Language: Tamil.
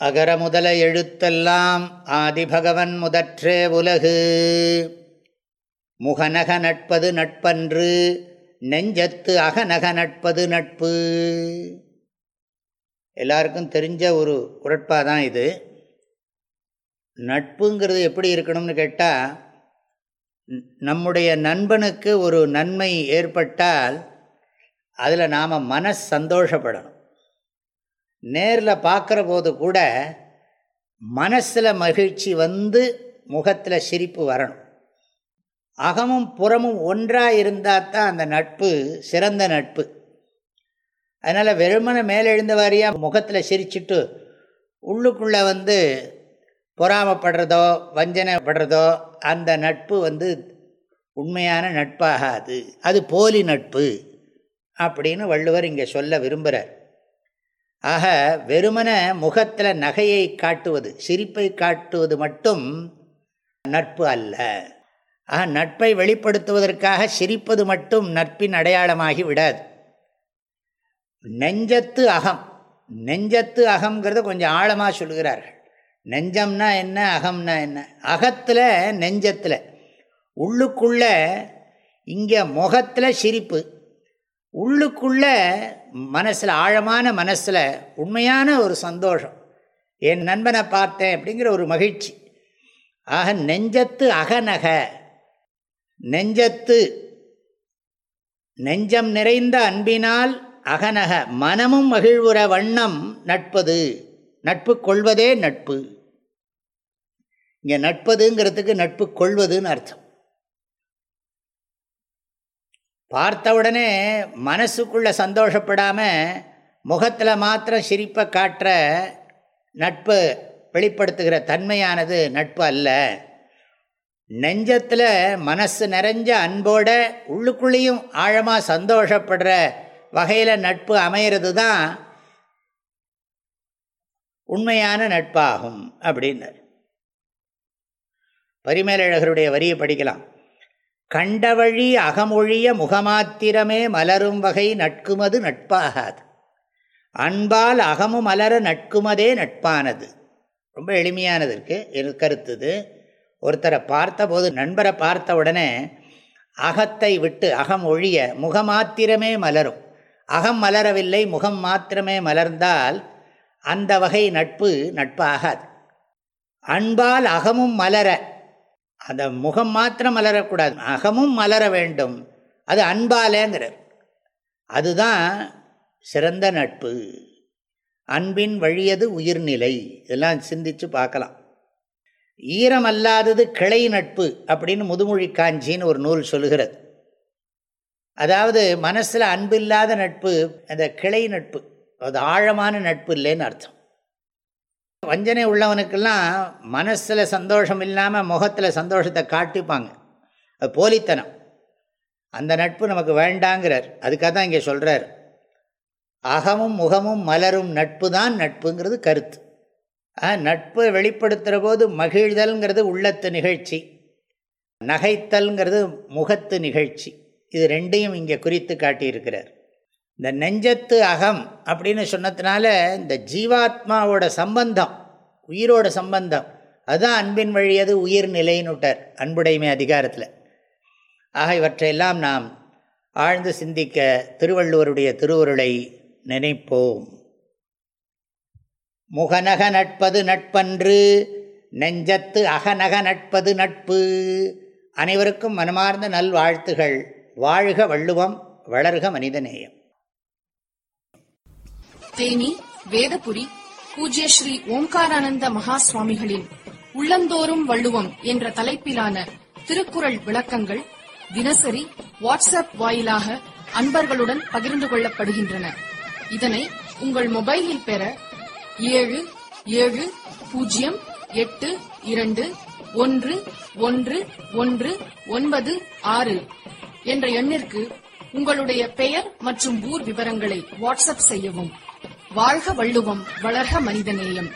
அகர முதல எழுத்தெல்லாம் ஆதிபகவன் முதற்றே உலகு. முகநக நட்பது நட்பன்று நெஞ்சத்து அகநக நட்பது நட்பு. எல்லாருக்கும் தெரிஞ்ச ஒரு குரட்பா தான் இது. நட்புங்கிறது எப்படி இருக்கணும்னு கேட்டால் நம்முடைய நண்பனுக்கு ஒரு நன்மை ஏற்பட்டால் அதில் நாம் மன சந்தோஷப்படணும். நேரில் பார்க்குற போது கூட மனசில் மகிழ்ச்சி வந்து முகத்தில் சிரிப்பு வரணும். அகமும் புறமும் ஒன்றாக இருந்தால் தான் அந்த நட்பு சிறந்த நட்பு. அதனால் வெறுமனை மேலெழுந்த வாரியாக முகத்தில் சிரிச்சுட்டு உள்ளுக்குள்ளே வந்து பொறாமப்படுறதோ வஞ்சனைப்படுறதோ அந்த நட்பு வந்து உண்மையான நட்பாகாது. அது போலி நட்பு அப்படின்னு வள்ளுவர் இங்கே சொல்ல விரும்புகிறார் ஆக வெறுமன முகத்தில் நகையை காட்டுவது சிரிப்பை காட்டுவது மட்டும் நட்பு அல்ல. ஆக நட்பை வெளிப்படுத்துவதற்காக சிரிப்பது மட்டும் நட்பின் அடையாளமாகி விடாது. நெஞ்சத்து அகம் நெஞ்சத்து அகங்கிறத கொஞ்சம் ஆழமாக சொல்கிறார்கள் நெஞ்சம்னா என்ன அகம்னா என்ன? அகத்தில் நெஞ்சத்தில் உள்ளுக்குள்ள இங்கே முகத்தில் சிரிப்பு. உள்ளுக்குள்ள மனசில் ஆழமான மனசில் உண்மையான ஒரு சந்தோஷம். என் நண்பனை பார்த்தேன் அப்படிங்கிற ஒரு மகிழ்ச்சி. ஆக நெஞ்சத்து அகநக நெஞ்சத்து நெஞ்சம் நிறைந்த அன்பினால் அகநக மனமும் மகிழ்வுற வண்ணம் நட்பது. நட்பு கொள்வதே நட்பு. இங்கே நட்பதுங்கிறதுக்கு நட்பு கொள்வதுன்னு அர்த்தம். பார்த்த உடனே மனசுக்குள்ளே சந்தோஷப்படாமல் முகத்தில் மாத்திரம் சிரிப்பை காட்டுற நட்பு வெளிப்படுத்துகிற தன்மையானது நட்பு அல்ல. நெஞ்சத்தில் மனசு நிறைஞ்ச அன்போட உள்ளுக்குள்ளேயும் ஆழமாக சந்தோஷப்படுற வகையில் நட்பு அமையிறது தான் உண்மையான நட்பாகும் அப்படின்னார். பரிமேலழகருடைய வரியை படிக்கலாம். கண்டவழி அகமொழிய முகமாத்திரமே மலரும் வகை நட்குமது நட்பாகாது. அன்பால் அகமும் மலர நட்குமதே நட்பானது. ரொம்ப எளிமையானது இருக்குது கருத்துது ஒருத்தரை பார்த்தபோது நண்பரை பார்த்த உடனே அகத்தை விட்டு அகம் ஒழிய முகமாத்திரமே மலரும். அகம் மலரவில்லை முகம் மாத்திரமே மலர்ந்தால் அந்த வகை நட்பு நட்பாகாது. அன்பால் அகமும் மலர அந்த முகம் மாத்திரம் மலரக்கூடாது. அகமும் மலர வேண்டும். அது அன்பாலேங்கிறார் அதுதான் சிறந்த நட்பு. அன்பின் வழியது உயிர்நிலை. இதெல்லாம் சிந்தித்து பார்க்கலாம். ஈரம் அல்லாதது கிளை நட்பு அப்படின்னு முதுமொழி காஞ்சின்னு ஒரு நூல் சொல்லுகிறது. அதாவது மனசில் அன்பில்லாத நட்பு அந்த கிளை நட்பு அது ஆழமான நட்பு இல்லைன்னு அர்த்தம். வஞ்சனை உள்ளவனுக்கெல்லாம் மனசில் சந்தோஷம் இல்லாமல் முகத்தில் சந்தோஷத்தை காட்டிப்பாங்க. அது போலித்தனம். அந்த நட்பு நமக்கு வேண்டாங்கிறார். அதுக்காக தான் இங்கே சொல்கிறார் அகமும் முகமும் மலரும் நட்பு தான் நட்புங்கிறது கருத்து. நட்பை வெளிப்படுத்துகிற போது மகிழ்தல்ங்கிறது உள்ளத்து நிகழ்ச்சி. நகைத்தல்ங்கிறது முகத்து நிகழ்ச்சி. இது ரெண்டையும் இங்கே குறித்து காட்டியிருக்கிறார். இந்த நெஞ்சத்து அகம் அப்படின்னு சொன்னதுனால இந்த ஜீவாத்மாவோட சம்பந்தம் உயிரோட சம்பந்தம் அதுதான் அன்பின் வழியது உயிர் நிலைன்னுட்டார் அன்புடைமை அதிகாரத்தில். ஆக இவற்றையெல்லாம் நாம் ஆழ்ந்து சிந்திக்க திருவள்ளுவருடைய திருவுருளை நினைப்போம். முகநக நட்பது நட்பன்று நெஞ்சத்து அகநக நட்பது நட்பு. அனைவருக்கும் மனமார்ந்த நல்வாழ்த்துகள். வாழ்க வள்ளுவம் வளர்க மனிதநேயம். தேனி வேதபுரி பூஜ்ய ஸ்ரீ ஓம்காரானந்த மகா சுவாமிகளின் உள்ளந்தோறும் வள்ளுவம் என்ற தலைப்பிலான திருக்குறள் விளக்கங்கள் தினசரி வாட்ஸ்அப் வாயிலாக அன்பர்களுடன் பகிர்ந்து கொள்ளப்படுகின்றன. இதனை உங்கள் மொபைலில் பெற ஏழு ஏழு பூஜ்ஜியம் எட்டு இரண்டு ஒன்று ஒன்று ஒன்று ஒன்பது ஆறு என்ற எண்ணிற்கு உங்களுடைய பெயர் மற்றும் ஊர் விவரங்களை வாட்ஸ்அப் செய்யவும். வாழ்க வள்ளுவம் வளர்க மனிதநேயம்.